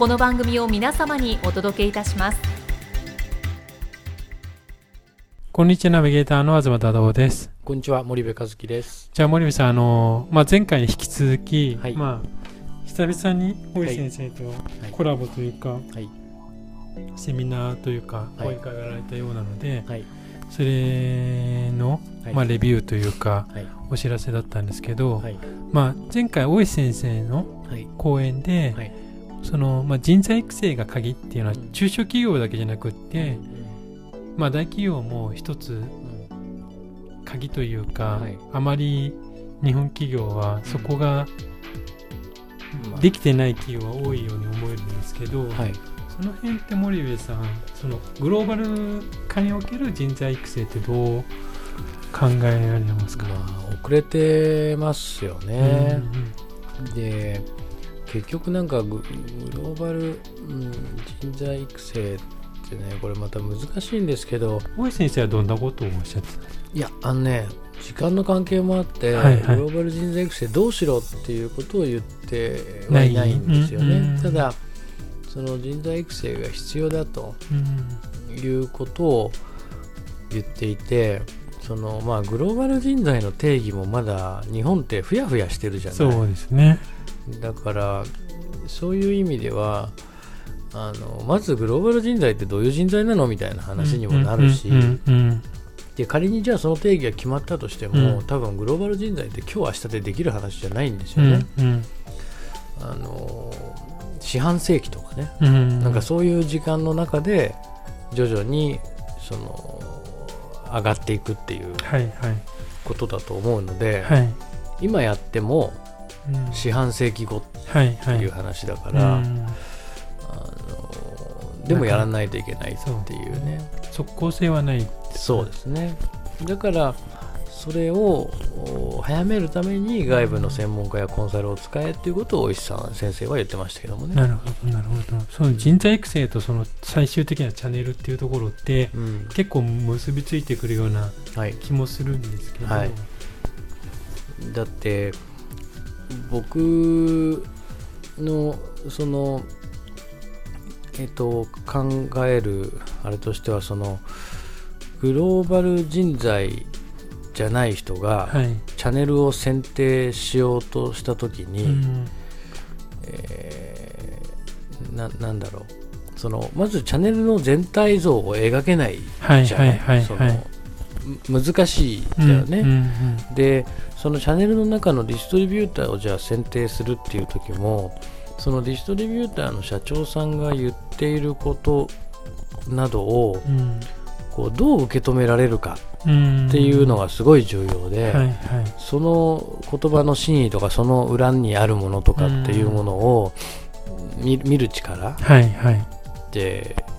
この番組を皆様にお届けいたします。こんにちはナビゲーターの東忠夫です。こんにちは森部和樹です。じゃあ森部さんあの、まあ、前回に引き続き、はい。まあ、久々に大石先生とコラボというか、はい。セミナーというかはい。声かけられたようなので、はい。それの、はい。まあ、レビューというかはい。お知らせだったんですけど、はい。まあ、前回大石先生のはい。講演で、はいそのまあ、人材育成が鍵っていうのはうん。中小企業だけじゃなくって、うん。まあ、大企業も一つうん鍵というか、はい。あまり日本企業はそこがまあ。できてない企業が多いように思えるんですけど、はい。その辺って森部さんそのグローバル化における人材育成ってどう考えられますか、まあ遅れてますよね、で結局なんかググローバル、うん、人材育成ってねこれまた難しいんですけど大石先生はどんなことをおっしゃってたんですか？いやあのね時間の関係もあって、はいはい。グローバル人材育成どうしろっていうことを言ってはいないんですよない。うん。ねただその人材育成が必要だとうん。いうことを言っていてそのまあグローバル人材の定義もまだ日本ってふやふやしてるじゃない。そうですねだからそういう意味ではあのまずグローバル人材ってどういう人材なのみたいな話にもなるし、うんうんうんで仮にじゃあその定義が決まったとしても、うん。多分グローバル人材って今日明日でできる話じゃないんですうんよね、うんあの四半世紀とかね、うんなんかそういう時間の中で徐々にその上がっていくっていうことだと思うので、はい。今やってもうん四半世紀後っはいてはい。いう話だから、うんあのでもやらないといけないっていうね。即効性はないそうですね。だからそれをお早めるために外部の専門家やコンサルを使えっていうことを大石さん先生は言ってましたけどもね、なるほどなるほど。その人材育成とその最終的なチャンネルっていうところってうん。結構結びついてくるようなはい、気もするんですけど、はい。だって僕のそのえっと考えるあれとしてはそのグローバル人材じゃない人がはい、チャンネルを選定しようとした時に、うん。えーななんだろう。そのまずチャンネルの全体像を描けないはいじゃな、はいいはい難しいだよね、うんうんでそのチャンネルの中のディストリビューターをじゃあ選定するっていう時もそのディストリビューターの社長さんが言っていることなどをうん。こうどう受け止められるかうんっていうのがすごい重要で、はいはい。その言葉の真意とかその裏にあるものとかっていうものを見見る力はいはい。ってえー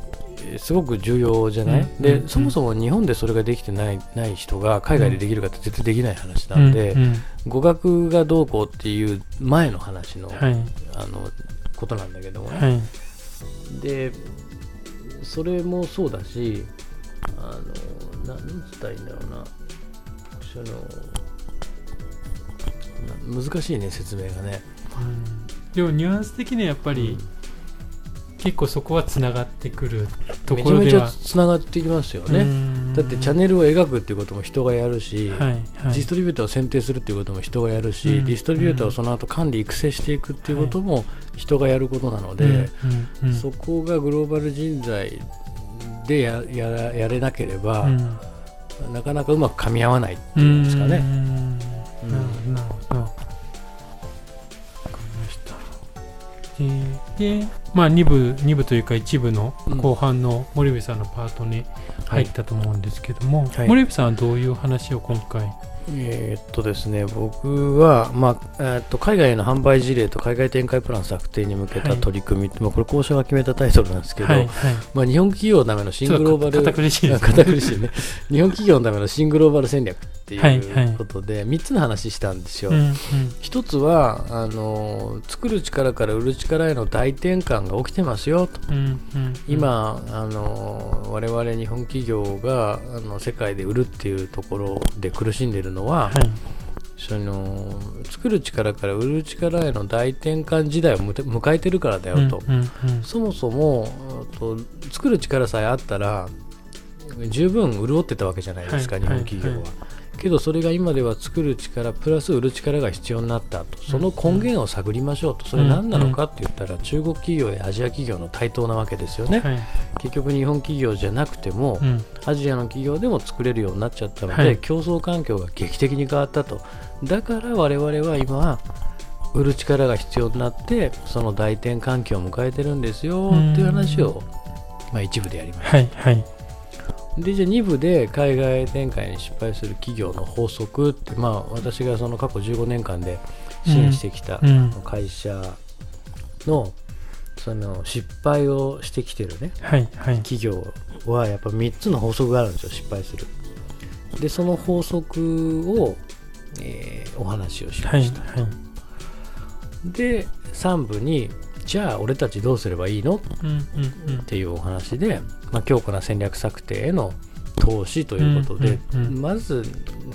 すごく重要じゃない、うん。で、うん。そもそも日本でそれができてないない人が海外でできるかって絶対できない話なんで、うん。うん。語学がどうこうっていう前の話の,、はい。あのことなんだけどもね、はい。でそれもそうだしあのななんつったらいいんだろうな。そのな難しいね説明がね。うんでもニュアンス的にはやっぱり、結構そこはつながってくるとめちゃめちゃころではつながってきますようね、ん。だってチャンネルを描くっていうことも人がやるし、はいはい。ディストリビューターを選定するっていうことも人がやるし、うん。ディストリビューターをその後管理育成していくっていうことも人がやることなので、うんうんうん。そこがグローバル人材でややらやれなければ、うん。なかなかうまく噛み合わないっていうんですかね。うん。うん。なるほどしたででまあ2部2部というか一部の後半の森部さんのパートに入ったと思うんですけども、はい。森部さんはどういう話を今回えーっとですね、僕は、まあえーっと海外への販売事例と海外展開プラン策定に向けた取り組み、まあ、これ、交渉が決めたタイトルなんですけど、はいはい。まあ、日本企業のための新グローバル、堅苦しいですね。堅苦しいね。日本企業のための新グローバル戦略ってはいはい。いうことで、3つの話したんですよ。うんうん。一つはあの作る力から売る力への大転換が起きてますよと。うんうん今、あの我々日本企業があの世界で売るっていうところで苦しんでいるのは、はい。その作る力から売る力への大転換時代を迎えてるからだよと、そもそもあと作る力さえあったら十分潤ってたわけじゃないですか、はい日本企業は。はいけどそれが今では作る力プラス売る力が必要になったと。その根源を探りましょうと。それ何なのかって言ったら中国企業やアジア企業の台頭なわけですよね、はい。結局日本企業じゃなくても、うん。アジアの企業でも作れるようになっちゃったので、はい。競争環境が劇的に変わったと。だから我々は今売る力が必要になってその大転換期を迎えてるんですよっていう話を、まあ、一部でやりましたはいはいでじゃあ2部で海外展開に失敗する企業の法則って、まあ、私がその過去15年間で支援してきたうん。会社のその失敗をしてきてるねはいはい。企業はやっぱ3つの法則があるんですよ失敗する。でその法則を、えーお話をしまはいした、はいで3部にじゃあ俺たちどうすればいいの？っていうお話で、まあ、強固な戦略策定への投資ということで、まず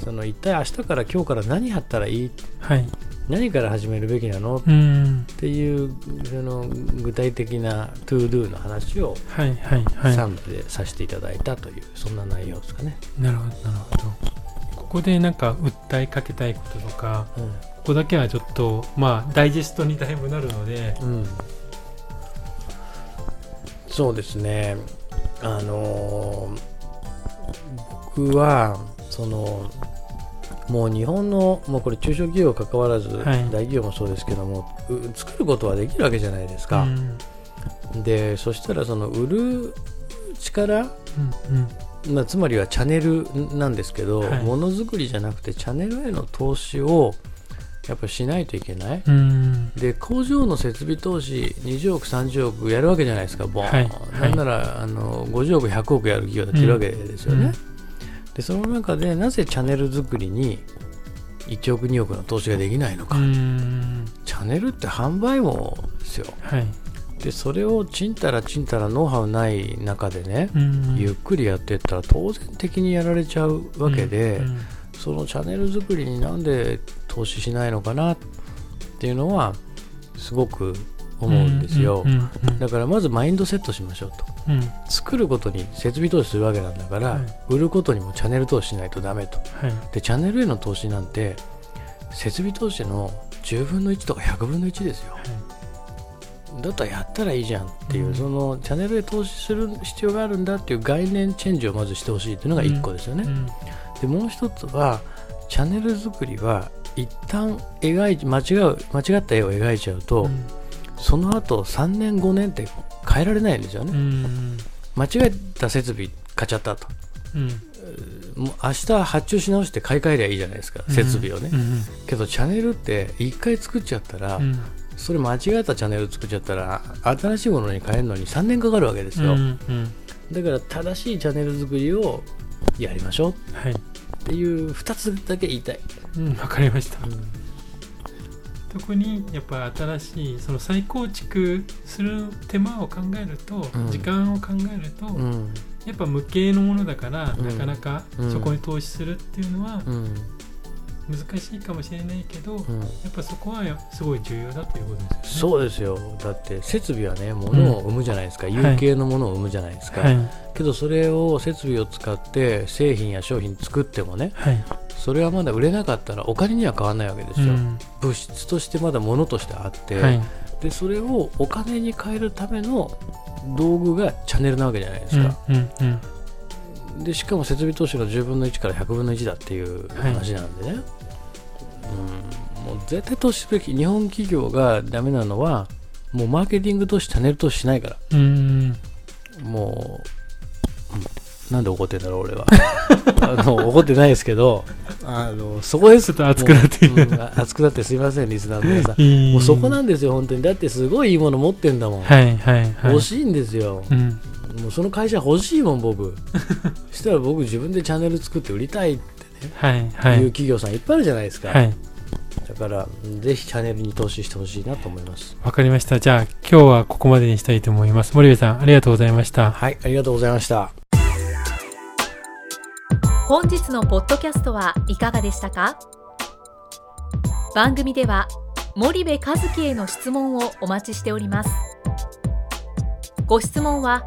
その一体明日から今日から何やったらいい？はい。何から始めるべきなの？っうん。ていうその具体的な to do の話をはいはいはい。3部でさせていただいたという、そんな内容ですかね。なるほどなるほどここでなんか訴えかけたいこととかうんここだけはちょっとまあダイジェストにだいぶなるので。うん、そうですね。あのー僕はそのもう日本のもうこれ中小企業関わらず、はい。大企業もそうですけどもう作ることはできるわけじゃないですか、うん。でそしたらその売る力うんまあ、つまりはチャンネルなんですけど、はい。ものづくりじゃなくてチャンネルへの投資をやっぱりしないといけない、で工場の設備投資20億30億やるわけじゃないですかボーン、はい。はい。なんならあの50億100億やる企業だっているわけですよね、うん。でその中でなぜチャンネル作りに1億2億の投資ができないのか、うん。チャンネルって販売網ですよ。はいでそれをちんたらちんたらノウハウない中でね、うん。ゆっくりやっていったら当然的にやられちゃうわけで、うんそのチャンネル作りになんで投資しないのかなっていうのはすごく思うんですよ、うんうんうんだからまずマインドセットしましょうと。うん。作ることに設備投資するわけなんだから、はい。売ることにもチャンネル投資しないとダメと。はい。でチャンネルへの投資なんて設備投資の10分の1とか100分の1ですよだったらやったらいいじゃんっていう、うん。そのチャンネルへ投資する必要があるんだっていう概念チェンジをまずしてほしいっていうのが1個ですよね、うん。でもう一つはチャンネル作りは一旦描い間違う間違った絵を描いちゃうと、うん。その後3年5年って変えられないんですよね、うん。間違えた設備買っちゃったと。うん。もう明日発注し直して買い替えりゃいいじゃないですか設備をね、うんけどチャンネルって1回作っちゃったら、うんそれ間違えたチャンネル作っちゃったら新しいものに変えるのに3年かかるわけですよ、うんうん。だから正しいチャンネル作りをやりましょう。はいっていう2つだけ言いたい、うんわかりました。特にやっぱ新しいその再構築する手間を考えると、うん。時間を考えると、うん。やっぱ無形のものだから、うん。なかなかうんそこに投資するっていうのは、うん難しいかもしれないけど、うん。やっぱそこはすごい重要だということですよね。そうですよ。だって設備はね物を生むじゃないですか、有形のものを生むじゃないですか、はい。けどそれを設備を使って製品や商品作ってもねはい。それはまだ売れなかったらお金には変わらないわけですよ、うん。物質としてまだ物としてあって、はい。でそれをお金に変えるための道具がチャンネルなわけじゃないですか、うんうんうんでしかも設備投資の10分の1から100分の1だっていう話なんでね、うん、もう絶対投資すべき日本企業がダメなのはもうマーケティング投資チャンネル投資しないから。うん。もう、うん。なんで怒ってんだろう俺は。あの怒ってないですけどあのそこです。ちょっと熱くなってもううん。熱くなってすいませんリスナーの皆さん。いい。もうそこなんですよ本当に。だってすごいいいもの持ってんだもん、はいはいはい。欲しいんですよ、うんもうその会社欲しいもん僕。したら僕自分でチャンネル作って売りたいってはいはい。いう企業さんいっぱいあるじゃないですか、はい。だからぜひチャンネルに投資してほしいなと思います。わかりました。じゃあ今日はここまでにしたいと思います。森部さんありがとうございました。はいありがとうございました。本日のポッドキャストはいかがでしたか？番組では森部和樹への質問をお待ちしております。ご質問は